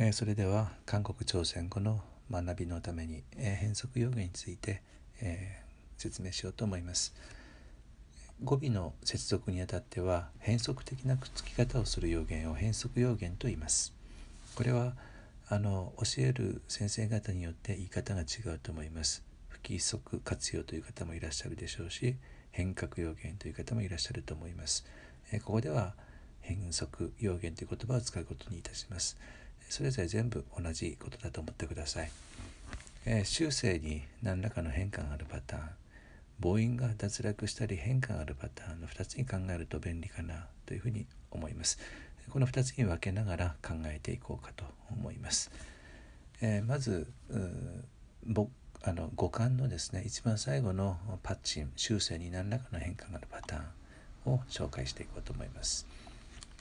え、それでは韓国朝鮮語の学びのために、え、変則用語について、え、説明しようと思います。語尾の接続にあたっては変則的なくっつき方をする用言を変則用言と言います。これはあの教える先生方によって言い方が違うと思います。不規則活用という方もいらっしゃるでしょうし変革用言という方もいらっしゃると思います、えここでは変則用言という言葉を使うことにいたします。それぞれ全部同じことだと思ってください、えー、修正に何らかの変化があるパターン。母音が脱落したり変化があるパターンの2つに考えると便利かなというふうに思います。この2つに分けながら考えていこうかと思います、えー、まずあの五感のですね一番最後のパッチン修正に何らかの変化があるパターンを紹介していこうと思います、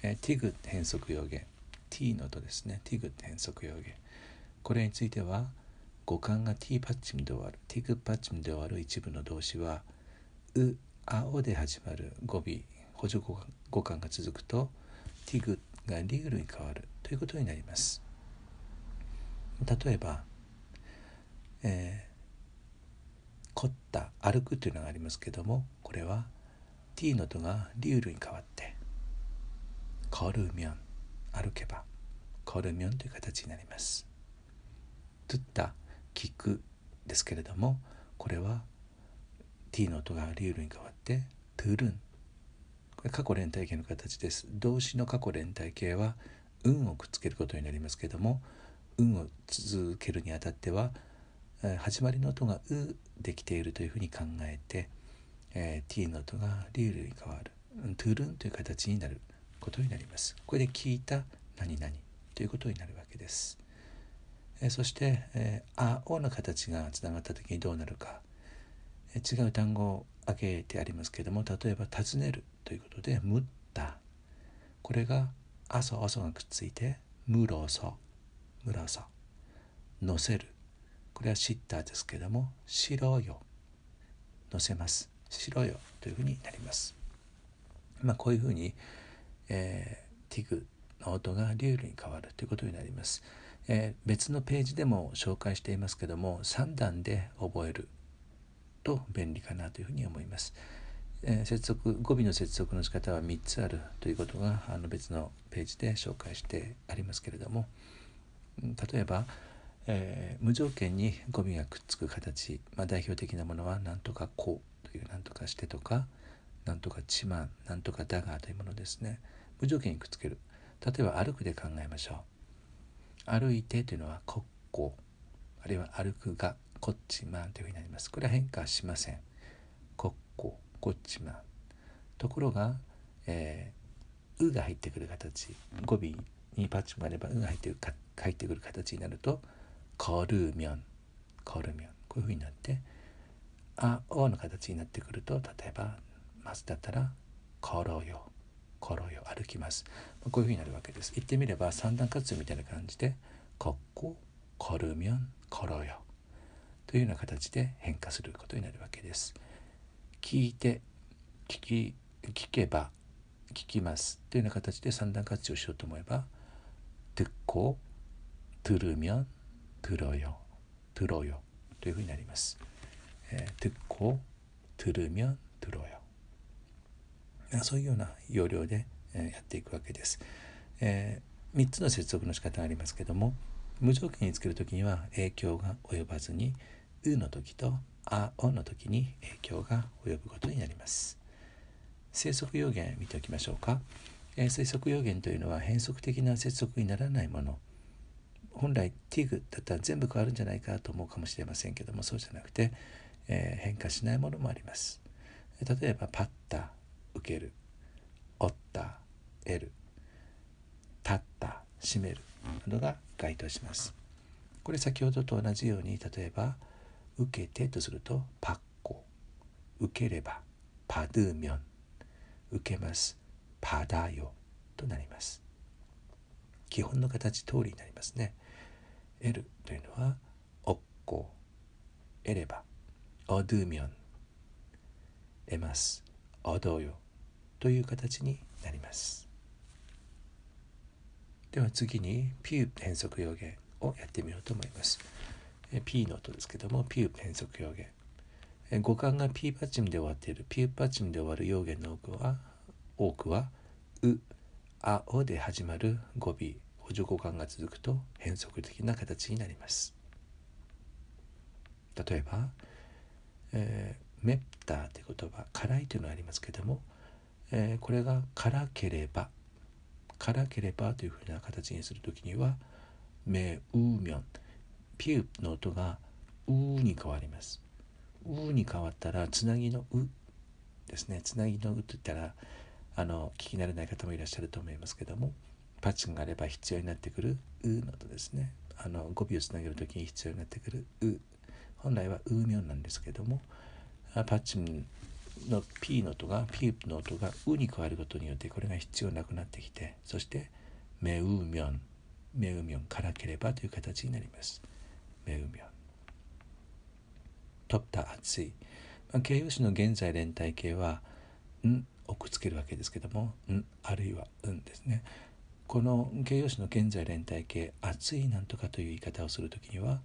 えー、ティグ変則要言 t の音ですね。Tig って変則用言これについては語感が t パッチムで終わる。Tig パッチムで終わる一部の動詞はう青で始まる。語尾。補助語感が続くと tig がリールに変わる。ということになります。例えば、えー、凝った歩くというのがありますけどもこれは t の音がリュールに変わってコルミョン歩けばコルミョンという形になります。トゥッタ聞くですけれどもこれは t の音がリュールに変わってトゥルンこれ過去連帯形の形です。動詞の過去連帯形は運をくっつけることになりますけれども運を続けるにあたっては始まりの音が「う」できているというふうに考えて、えー、t の音がリュールに変わるトゥルンという形になることになります。これで聞いた何々ということになるわけです。えそして、えー、あ、おの形がつながった時にどうなるか、え違う単語を挙げてありますけれども、例えば尋ねるということで、むった。これがあそあそがくっついて、むろそ、むろそ。乗せる。これはシッターですけれども、しろよ。乗せます。しろよというふうになります。まあこういうふうに、えー、ティグの音がリュールに変わるということになります、えー、別のページでも紹介していますけども3段で覚えると便利かなというふうに思います、えー、接続語尾の接続の仕方は3つあるということがあの別のページで紹介してありますけれども例えば、えー、無条件に語尾がくっつく形、まあ、代表的なものは「なんとかこう」という「なんとかして」とかなんとかちまんなんとかだがというものですね。無条件にくっつける。例えば歩くで考えましょう。歩いてというのは国交あるいは歩くがこっちまんというふうになります。これは変化しません。国交こ。っちまん。ところが、えー、うが入ってくる形。語尾にパッチもあればうが入ってくる入ってくる形になるとコルミョンコルミョンこういうふうになってあおの形になってくると例えばますだったらころよ。ころよ歩きます、まあ、こういうふうになるわけです言ってみれば三段活用みたいな感じでこここるみょんころよというような形で変化することになるわけです聞いて聞き聞けば聞きますというような形で三段活用しようと思えば듣고들으면들어요들어요というふうになります。えー、듣고들으면들어요 そういうような要領で、やっていくわけです。えー、3つの接続の仕方がありますけども無条件につける時には影響が及ばずに「う」の時と「あ」「お」の時に影響が及ぶことになります。生息要言見ておきましょうか。えー、生息要言というのは変則的な接続にならないもの。本来 TIG だったら全部変わるんじゃないかと思うかもしれませんけどもそうじゃなくて、えー、変化しないものもあります。例えばパッタ受ける。折った得る。立った閉める。などが該当します。これ先ほどと同じように例えば受けてとするとパッコ。受ければパドゥミョン。受けます。パダヨとなります。基本の形通りになりますね。得るというのはおっこ。得ればオドゥミョン。得ます。おどよ。という形になりますでは次にピュー変則表現をやってみようと思います。え P の音ですけども、ピュー変則表現。え語感が P パッチンで終わっている、ピューパッチンで終わる要言の多くは、多くは、う、あ、おで始まる語尾、補助語感が続くと変則的な形になります。例えば、えー、メッターという言葉、辛いというのがありますけども、えー、これが辛ければ、辛ければというふうな形にするときには、めうみょん、ピューの音がうに変わります。うに変わったら、つなぎのうですね。つなぎのうといったら、あの、聞き慣れない方もいらっしゃると思いますけども、パッチンがあれば必要になってくるうの音ですね。あの語尾をつなげる時に必要になってくるう本来はうみょんなんですけどもパッチンの P の音が P の音がうに変わることによってこれが必要なくなってきてそしてめうみょんめうみょんからければという形になります。めうみょん。とった熱い、まあ、形容詞の現在連帯形はんをくっつけるわけですけどもんあるいはうんですね。この形容詞の現在連帯形熱いなんとかという言い方をするときには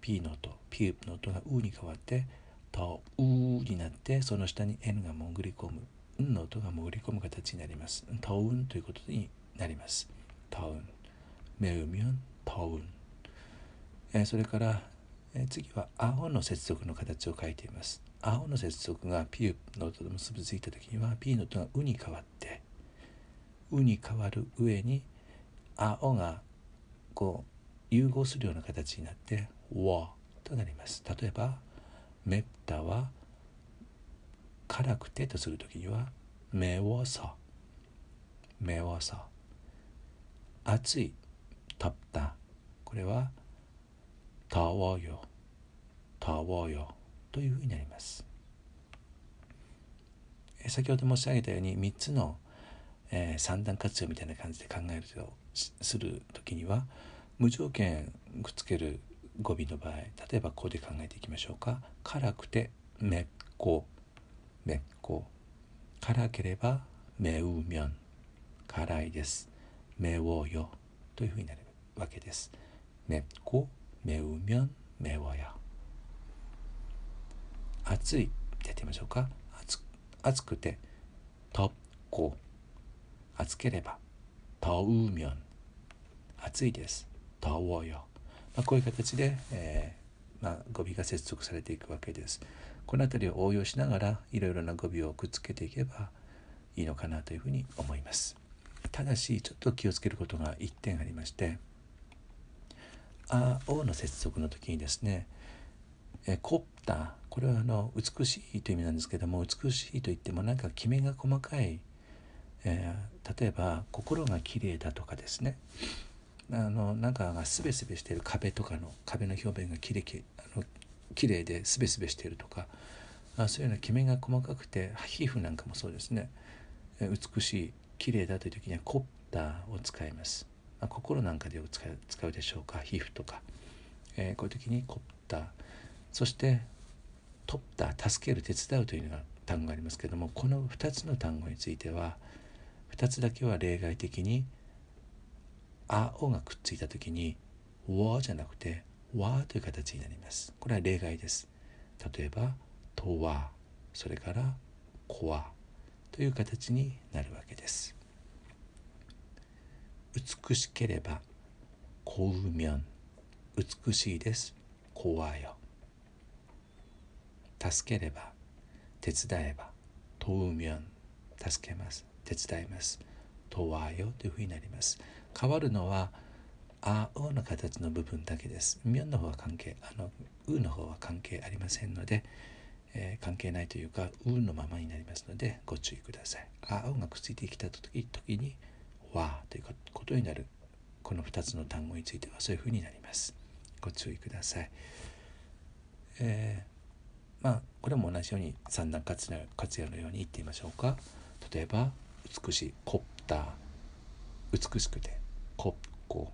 P の音 P の音がうに変わってとうになってその下に N が潜り込むんの音が潜り込む形になります。とうんということになります。とうん。めうみょんとうん。えそれからえ次は青の接続の形を書いています。青の接続が P の音と結びついた時には P の音がうに変わってうに変わる上に青がこう融合するような形になってわとなります。例えばめったは辛くてとするときにはめわさめわさ熱いたった。これはたわよ。たわよ。というふうになります。先ほど申し上げたように3つの、えー、三段活用みたいな感じで考えるとする時には無条件くっつける語尾の場合例えばこうで考えていきましょうか。辛くてめっこ。めっこ。辛ければめうみょん。辛いです。めおよ。というふうになるわけです。めっこ。めうみょん。めおや。暑いってやってみましょうか。暑くてとっこ。暑ければとうみょん。暑いです。とおよ、まあ、こういう形で、えー、まあ、語尾が接続されていくわけです。この辺りを応用しながらいろいろな語尾をくっつけていけばいいのかなというふうに思います。ただしちょっと気をつけることが1点ありまして「あ」「お」の接続の時にですね「えコプタ」これはあの美しいという意味なんですけども美しいといってもなんかきめが細かい、えー、例えば「心が綺麗だ」とかですねあのなんかがスベスベしている壁とかの壁の表面がきれきあの綺麗でスベスベしているとかあそういうようなきめが細かくて皮膚なんかもそうですね。美しい綺麗だという時にはコッターを使います、まあ、心なんかで使う使うでしょうか皮膚とか、えー、こういう時にコッター。そしてトッター助ける手伝うというのが単語がありますけどもこの2つの単語については2つだけは例外的に「あおがくっついた時にわじゃなくてわという形になります。これは例外です。例えばとわそれからこわという形になるわけです。美しければこうみょん。美しいです。こわよ。助ければ手伝えばとうみょん。助けます。手伝います。とわよというふうになります。変わるのはあおの形の部分だけです。みょんの方は関係、あの、うの方は関係ありませんので、えー、関係ないというか、うのままになりますので、ご注意ください。あおがくっついてきた時時に、わということになる、この2つの単語についてはそういうふうになります。ご注意ください。えー、まあ、これも同じように三段活用のように言ってみましょうか。例えば、美しい、コッター、美しくて、ここ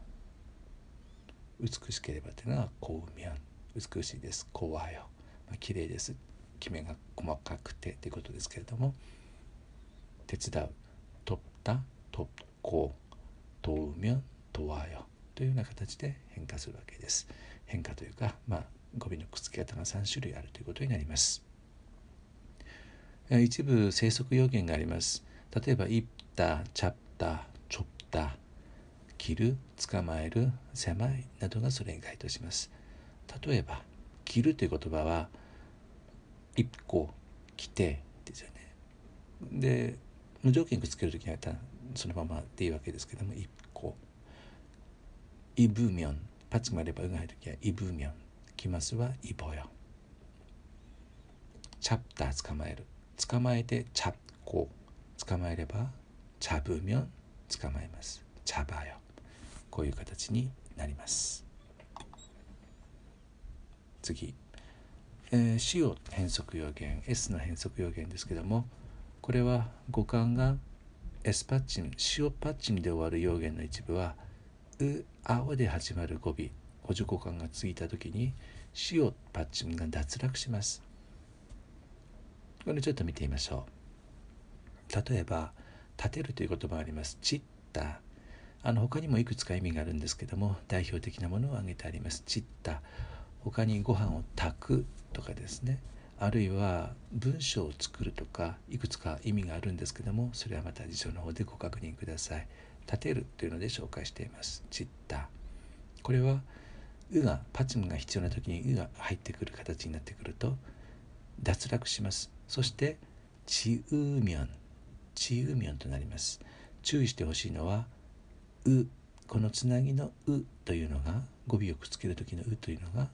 美しければというのはこうみゃん美しいです。こわよ、まあ、綺麗です。きめが細かくてということですけれども手伝う。取った。とこう。とう。みゃんとわよ。というような形で変化するわけです。変化というか、まあ、語尾のくっつけ方が3種類あるということになります。一部生息要件があります。例えば「いった」「ちゃった」「ちょった」「切る」「捕まえる」「狭い」などがそれに該当します。例えば「切る」という言葉は「一個来て」ですよね。で無条件くっつける時にはそのままでいいわけですけども「一個」「イブミョン」パチがあれば「う」が入る時は「イブミョン」来ますは「イボよ」「チャプター」捕まえる。捕まえて「チャッコ」捕まえれば「チャブミョン」捕まえます「チャバよ」こういう形になります。次、えー、死を変則要件 S の変則要件ですけどもこれは語感が S パッチン塩パッチンで終わる要言の一部は「う」「青」で始まる語尾補助交換がついた時に塩パッチンが脱落します。これちょっと見てみましょう。例えば「立てる」という言葉があります「チッタ」あの他にもいくつか意味があるんですけども代表的なものを挙げてあります「チッタ」他にご飯を炊くとかですね。あるいは文章を作るとかいくつか意味があるんですけどもそれはまた辞書の方でご確認ください。立てるというので紹介しています。チッタ。これは「う」がパチムが必要な時に「う」が入ってくる形になってくると脱落します。そして「ちうみょん」「ちうみょん」となります。注意してほしいのは「う」このつなぎの「う」というのが語尾をくっつける時の「う」というのが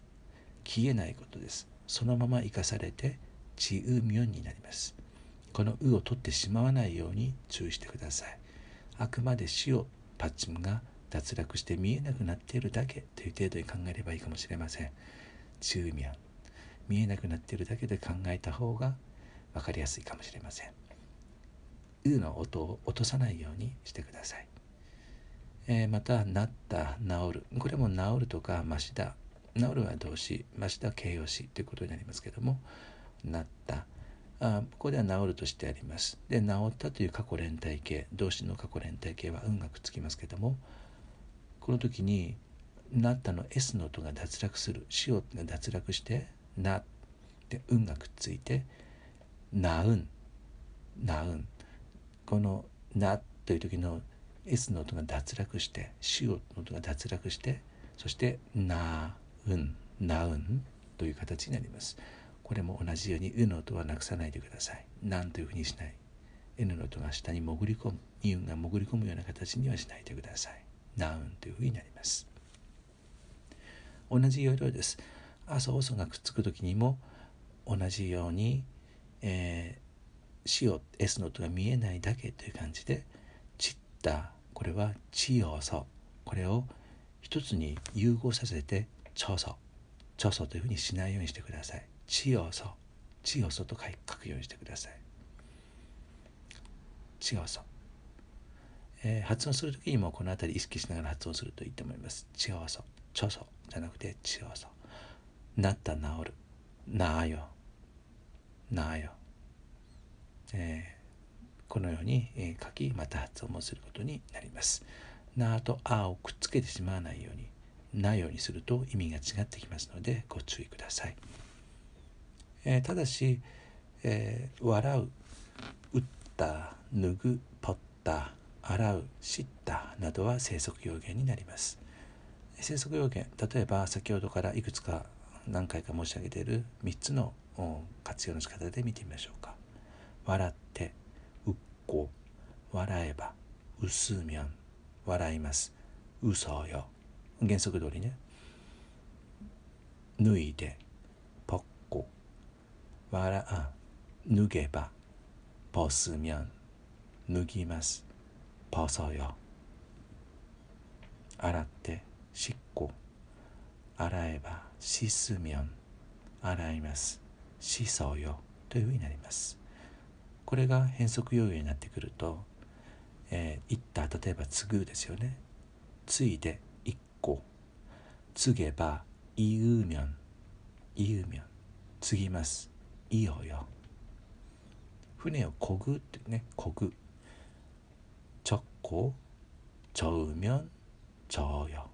消えないことです。そのまま生かされて「ちうみょん」になります。この「う」を取ってしまわないように注意してください。あくまで死をパッチムが脱落して見えなくなっているだけという程度に考えればいいかもしれません。チューミャン見えなくなっているだけで考えた方が分かりやすいかもしれません「う」の音を落とさないようにしてください、えー、また「なった」「治る」これも「治る」とか「ましだ」「治る」は動詞「ましだ」形容詞ということになりますけども「なった」あここでは治るとしてあります。で、治ったという過去連帯形、動詞の過去連帯形は運がくっつきますけども、この時になったの S の音が脱落する塩が脱落してなで運がくっついてなうんなうん。このなという時の S の音が脱落して塩の音が脱落してそしてなうんなうんという形になります。これも同じようにうの音はなくさないでください。なんというふうにしない。N の音が下に潜り込む。イ運が潜り込むような形にはしないでください。ナウンというふうになります。同じ要領です。朝遅がくっつく時にも同じように、えー、死を S の音が見えないだけという感じでったこれは地要素これを一つに融合させて調査調査というふうにしないようにしてください地要素地要素と書くようにしてください地要素えー、発音する時にもこの辺り意識しながら発音するといいと思います。ちおそ、ちょそじゃなくてちおそ。なった治る。なあよ。なあよ。えー、このように、え、書き、また発音もすることになります。なとあをくっつけてしまわないように、なようにすると意味が違ってきますのでご注意ください。えー、ただし、えー、笑う、打った、脱ぐ、ポッタ、洗う知ったなどは生息要件になります生息要件例えば先ほどからいくつか何回か申し上げている3つの活用の仕方で見てみましょうか笑ってこ笑えばうすみょん笑います。嘘よ。原則通りね。脱いでぽっこ笑あ脱げばぽすみょん。脱ぎます。パサや洗ってしっこ。洗えばしすみょん。洗います。しそうよ。というふうになります。これが変則要因になってくると、えー、言った例えば「継ぐ」ですよね「継いで一個」「継げばいいうみょん」「いうみょん」「継ぎます」「いよよ」船をこぐってねこぐ。ちょっこちょうみょん。ちょうよ。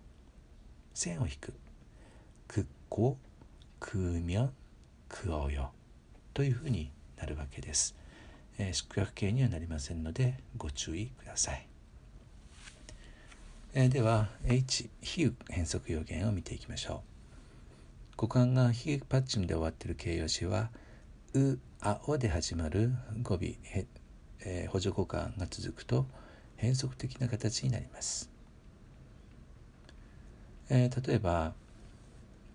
線を引く。くっこ。くうみょん。くおよ。というふうになるわけです。えー、縮約形にはなりませんのでご注意ください、え、では H 比喩変則要言を見ていきましょう。股間が比喩パッチムで終わっている形容詞は「う」「あお」で始まる語尾へ、えー、補助語感が続くと変則的な形になります。えー、例えば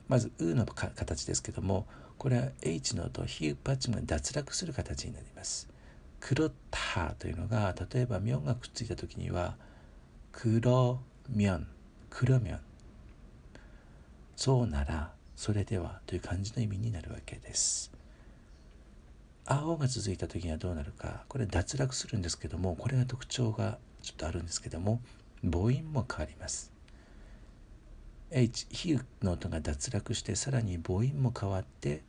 まず「う」の形ですけどもこれは H の音ヒューパッチが脱落する形になります。黒たというのが例えば「みょん」がくっついた時には「黒みょん」「黒みょん」そうならそれではという感じの意味になるわけです。青が続いた時にはどうなるかこれ脱落するんですけどもこれが特徴がちょっとあるんですけども母音も変わります H ヒュの音が脱落してさらに母音も変わって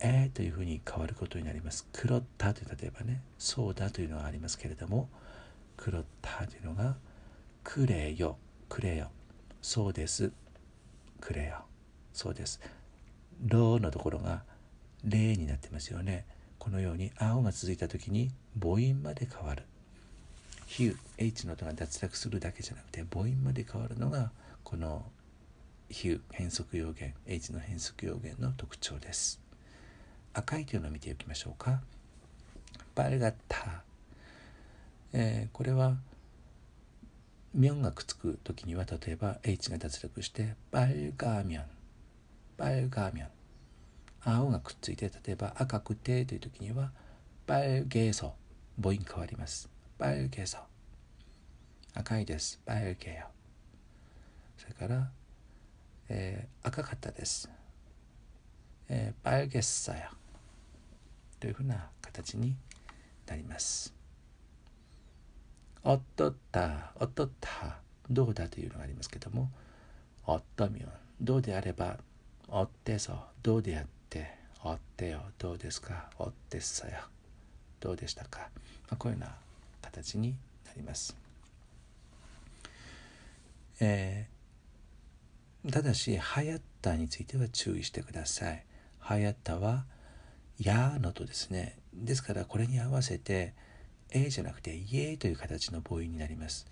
えーというふうに変わることになります。黒ったという例えばね、そうだというのがありますけれども、黒ったというのが、くれよ、くれよ、そうです、くれよ、そうです。ろのところが、れになってますよね。このように、青が続いた時に母音まで変わる。ヒュ H の音が脱落するだけじゃなくて母音まで変わるのがこのヒュー変則要言 H の変則要言の特徴です赤いというのを見ておきましょうか。バルガッタ、えー、これはミョンがくっつく時には例えば H が脱落してバルガーミョン。バルガーミョン。青がくっついて例えば赤くてという時にはバルゲーソ。母音変わります。バルゲーソ。赤いです。バルゲーヨそれからえー、赤かったです。えー、バイゲッサヤというふうな形になります。おっとった、おっとった、どうだというのがありますけども、おっとみょん、どうであれば、おってそ、どうであって、おってよ、どうですか、おってさや、どうでしたか。まあ、こういうような形になります。えーただし、はやったについては注意してください。はやったは、やのとですね。ですから、これに合わせて、えじゃなくて、イエーという形の母音になります。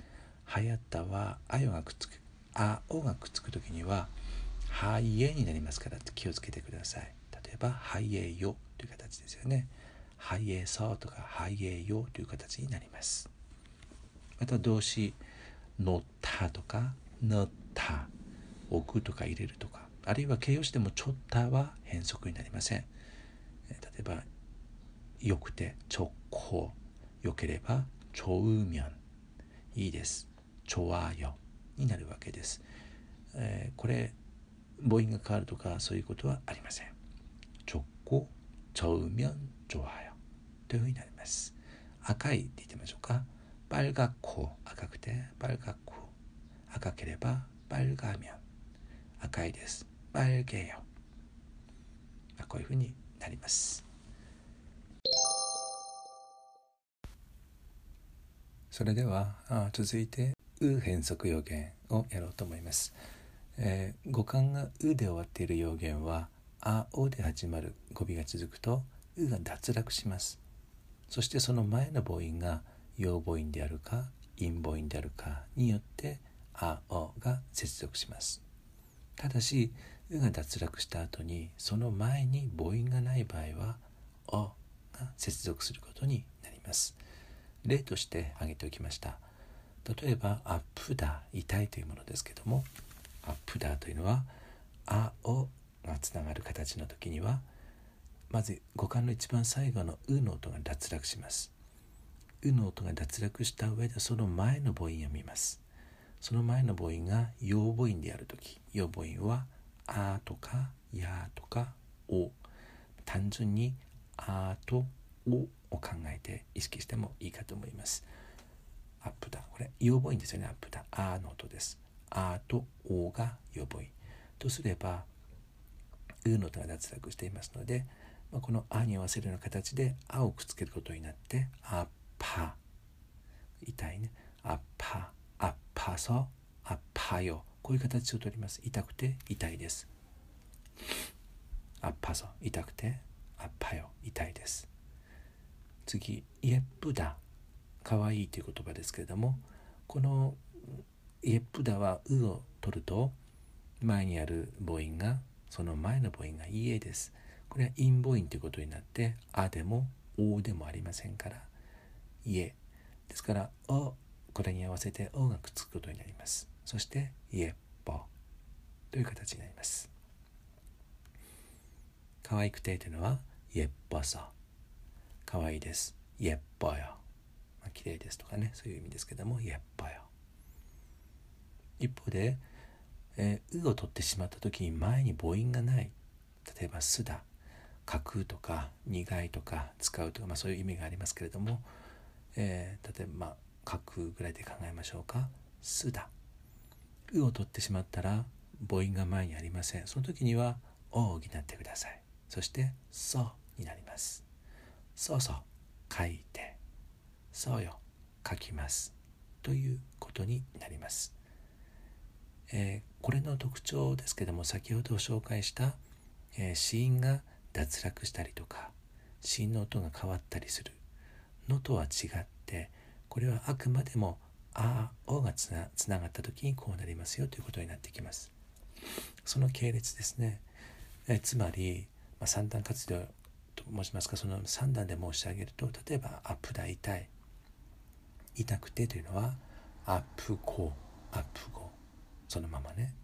はやったは、あよがくっつく、あおがくっつくときには、はいえになりますから気をつけてください。例えば、はいえよという形ですよね。はいえそうとか、はいえよという形になります。また動詞、乗ったとか、乗った置くとか入れるとかあるいは形容詞でもちょったは変則になりません例えば良くて直行良ければ超うみょんいいです。超わよになるわけです、えー、これ母音が変わるとかそういうことはありません。直行超うみょん超わよというふうになります。赤いって言ってみましょうか。バルガコ赤くてバルガコ。赤ければバルガミョン。赤いです。バルゲよ。こういうふうになります。それでは続いて「う」変則要言をやろうと思います。えー、語感が「う」で終わっている要言は「あ」「お」で始まる語尾が続くと「う」が脱落します。そしてその前の母音が陽母音であるか陰母音であるかによって「あ」「お」が接続します。ただし「」が脱落した後にその前に母音がない場合は「お」が接続することになります。例として挙げておきました。例えば「アップダ」痛いというものですけども「アップダ」というのは「あ」「お」がつながる形の時にはまず五感の一番最後の「う」の音が脱落します「う」の音が脱落した上でその前の母音を見ます。その前の母音が陽母音である時陽母音は「あとかやとかを単純にあとをを考えて意識してもいいかと思います。アップだこれ、要いんですよね、アップだあの音です。あとおがよぼい。とすれば、うの音が脱落していますので、まあ、このあに合わせるような形であをくっつけることになって、あっぱ。痛いね。あっぱ、あっぱそ、あっぱよ。こういう形をとります。痛くて痛いです。あっぱぞ痛くてあっぱよ。痛いです。次イエップダ。かわいいという言葉ですけれどもこのイエップダは「う」を取ると前にある母音がその前の母音が「家」です。これは陰母音ということになって「あ」でも「お」でもありませんから「家」ですから「お」これに合わせて「お」がくっつくことになります。そして「イエッポ」という形になります。可愛くてというのは「イエッポさ」可愛いです。イエッポよ。まあ、綺麗ですとかね。そういう意味ですけども「イエッポよ」一方で、えー、うを取ってしまった時に前に母音がない。例えば「すだ」「架空」とか「苦い」とか「使う」とか、まあ、そういう意味がありますけれども、えー、例えば、まあ、架空ぐらいで考えましょうか「すだ」「」を取ってしまったら母音が前にありません。その時には「お」を補ってください。そして「そう」になります。そうそう書いてそうよ書きます。ということになります。えー、これの特徴ですけども先ほど紹介した、えー、死因が脱落したりとか死因の音が変わったりするのとは違ってこれはあくまでも「あ」「お」がつなつながった時にこうなりますよということになってきます。その系列ですね、え、つまり、まあ、三段活動と申しますか。その三段で申し上げると例えば「アップだ痛い」痛くてというのは「アップゴー」「アップゴー」そのままね。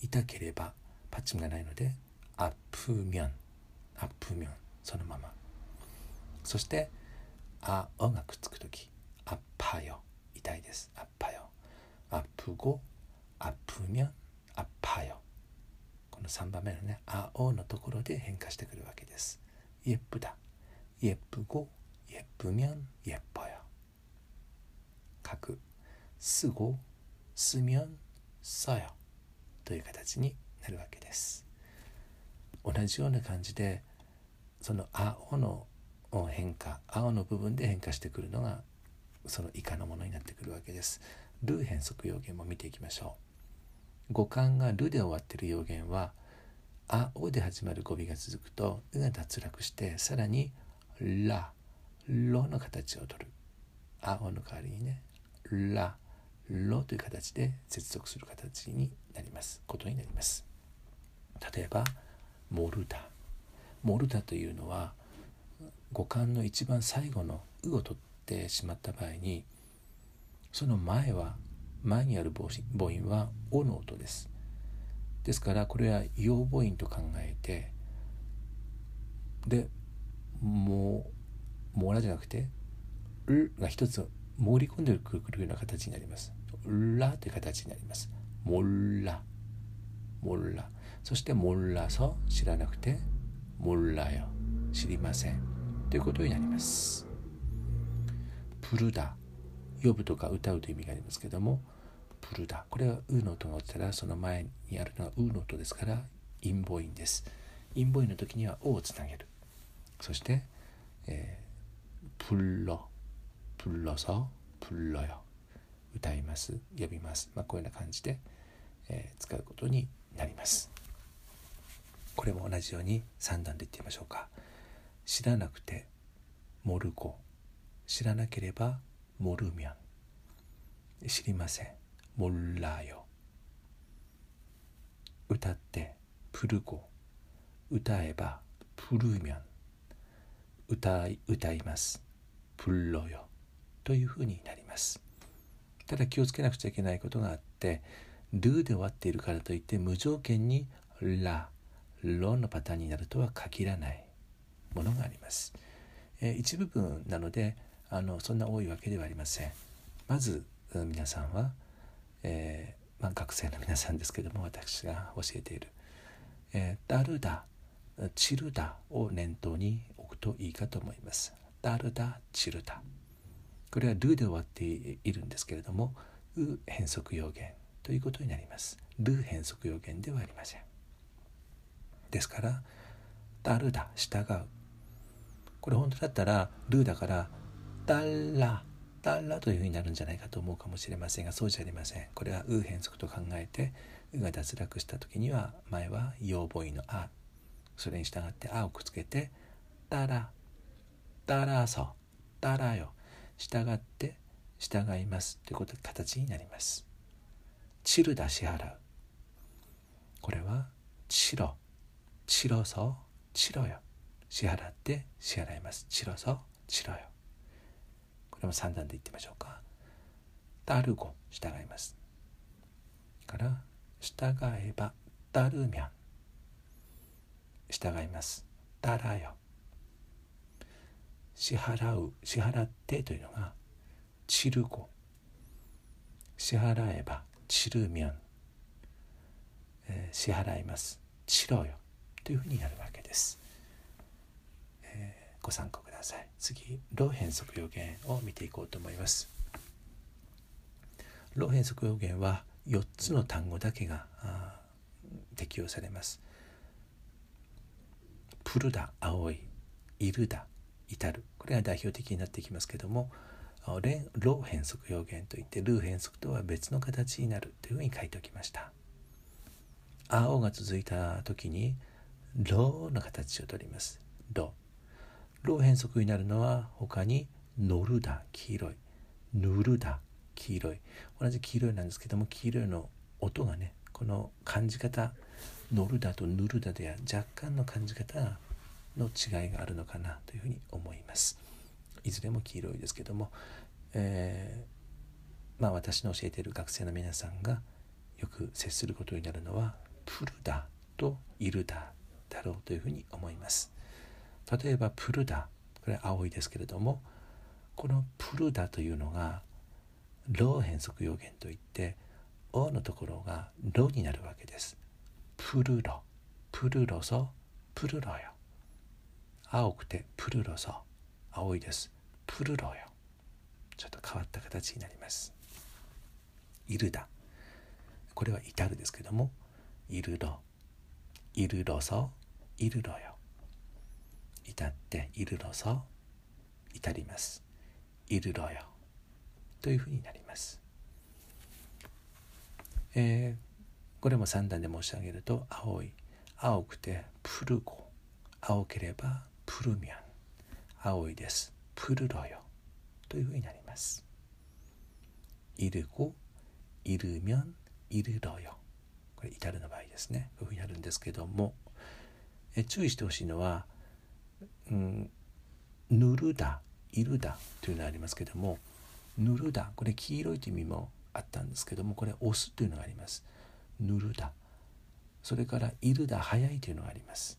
痛ければパッチンがないのでアップミョンアップミョンそのまま。そしてあおがくっつく時アッパよ。痛いです。アッパよアップゴアップミョンアッパよこの3番目のねあおのところで変化してくるわけです。イエップだイエップゴイエップミョンイエッパよ書くすごすみょんそうよという形になるわけです。同じような感じでその青の変化青の部分で変化してくるのがその以下のものになってくるわけです。ルー変則要言も見ていきましょう。語感がルで終わっている要言はあおで始まる語尾が続くとうが脱落してさらにラロの形をとる。あおの代わりにねラロという形で接続する形になります。ことになります。例えばモルダ。モルダというのは五感の一番最後の「う」を取ってしまった場合にその前は前にある母音は「お」の音ですですからこれは陽母音と考えてでも「もら」じゃなくて「る」が一つ盛り込んでくるような形になりますラという形になります。モッラ。モッラ。そしてモッラソ知らなくてモッラよ。知りません。ということになります。プルダ。呼ぶとか歌うという意味がありますけども、プルダ。これはウの音が落ちたらその前にあるのはウの音ですから陰母音です。陰母音の時にはオをつなげる。そして、えー、プルロ。プルロソ。プルロよ。歌います呼びます、まあ、こういうような感じで、えー、使うことになりますこれも同じように3段で言ってみましょうか知らなくてモルゴ知らなければモルミャン。知りません。モルラーヨ。歌ってプルゴ。歌えばプルミャン。歌い歌います。プルロヨ。というふうになります。ただ気をつけなくちゃいけないことがあってルーで終わっているからといって無条件にラロのパターンになるとは限らないものがあります、え、一部分なのであのそんな多いわけではありません。まず皆さんは、えー、まあ、学生の皆さんですけども私が教えている、えー、ダルダチルダを念頭に置くといいかと思います。ダルダチルダこれはルで終わっているんですけれどもう変則要言ということになります。ル変則要言ではありません。ですからダルだ従う。これ本当だったらルだからダラたらというふうになるんじゃないかと思うかもしれませんがそうじゃありません。これは「う」変則と考えて「う」が脱落した時には前は要母音の「あ」それに従って「あ」をくっつけて「たら」「たらそ」「たらよ」従って「従います」ということ形になります。チルだ支払うこれは「チロ」「チロそ」「チロよ」支払って支払います。チロそ」「チロよ」これも三段で言ってみましょうか。ダルゴ従います。から従えばダルミャン従います。ダラよ支払う支払ってというのがチルゴ支払えばチルミャン、えー、支払いますチロよというふうになるわけです。ご参考ください。次ロ変則予言を見ていこうと思います。ロ変則予言は4つの単語だけが適用されます。プルダ青いいるだ至る。これが代表的になってきますけどもロ変則要言といってルー変則とは別の形になるというふうに書いておきました。青が続いた時にロの形をとります。ロロ変則になるのは他に乗るだ黄色い。塗るだ黄色い。同じ黄色いなんですけども黄色いの音がねこの感じ方乗るだと塗るだでは若干の感じ方の違いがあるのかなというふうに思います。いずれも黄色いですけども、えー、まあ私の教えている学生の皆さんがよく接することになるのはプルダとイルダだろうというふうに思います。例えばプルダ。これ青いですけれどもこのプルダというのがロー変則要言といって「お」のところが「ロ」になるわけです。プルロ。プルロソ。プルロよ。青くてプルロソ。青いです。プルロよ。ちょっと変わった形になります。イルダ。これは至るですけどもイルロ。イルロソ。イルロよ。至っているのそ至ります。いるろよ。というふうになります、えー、これも三段で申し上げると青い青くてプルゴ青ければプルミャン。青いです。プルロよ。というふうになります。いるごいるみゃんいるろよ。これ至るの場合ですね。こういうふうになるんですけども。え注意してほしいのはうん、ぬるだいるだというのがありますけどもぬるだこれ黄色いという意味もあったんですけどもこれ押すというのがあります。ぬるだ。それからいるだ早いというのがあります。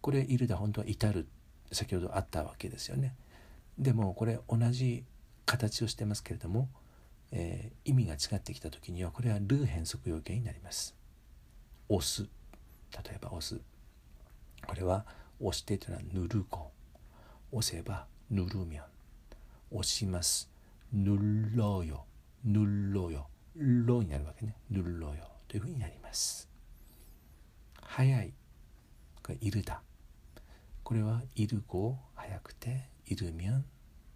これいるだ本当は至る先ほどあったわけですよね。でもこれ同じ形をしてますけれども、えー、意味が違ってきた時にはこれはルー変則要件になります。押す例えば押すこれは押してというのはぬるこ押せばぬるみゃん。押します。ぬるろよ。ぬるろよ。ろになるわけね。ぬるろよ。というふうになります。早い。これいるだ。これはいるこ早くているみゃん。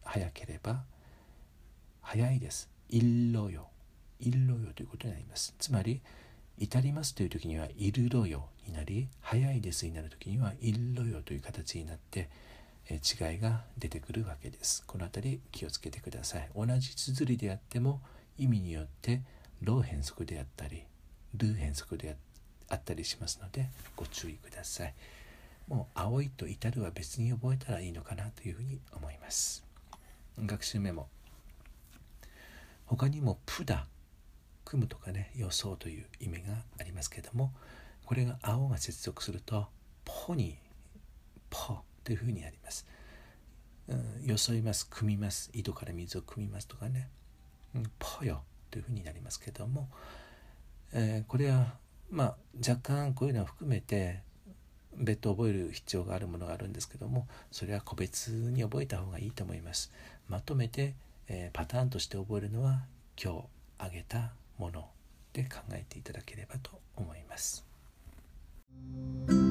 早ければ早いです。いろよ。いろよということになります。つまり至りますという時には「いるろよ」になり「早いです」になる時には「いろよ」という形になってえ違いが出てくるわけです。この辺り気をつけてください。同じ綴りであっても意味によって「ロー変則」であったり「ルー変則」であったりしますのでご注意ください。もう「青い」と「至る」は別に覚えたらいいのかなというふうに思います。学習メモ他にも「プダ」組むとかね予想という意味がありますけどもこれが青が接続するとポにポというふうになります、うん、装います組みます井戸から水を汲みますとかね、うん、ポよというふうになりますけども、えー、これはまあ若干こういうのを含めて別途覚える必要があるものがあるんですけどもそれは個別に覚えた方がいいと思います。まとめて、えー、パターンとして覚えるのは今日挙げたもので考えていただければと思います。Música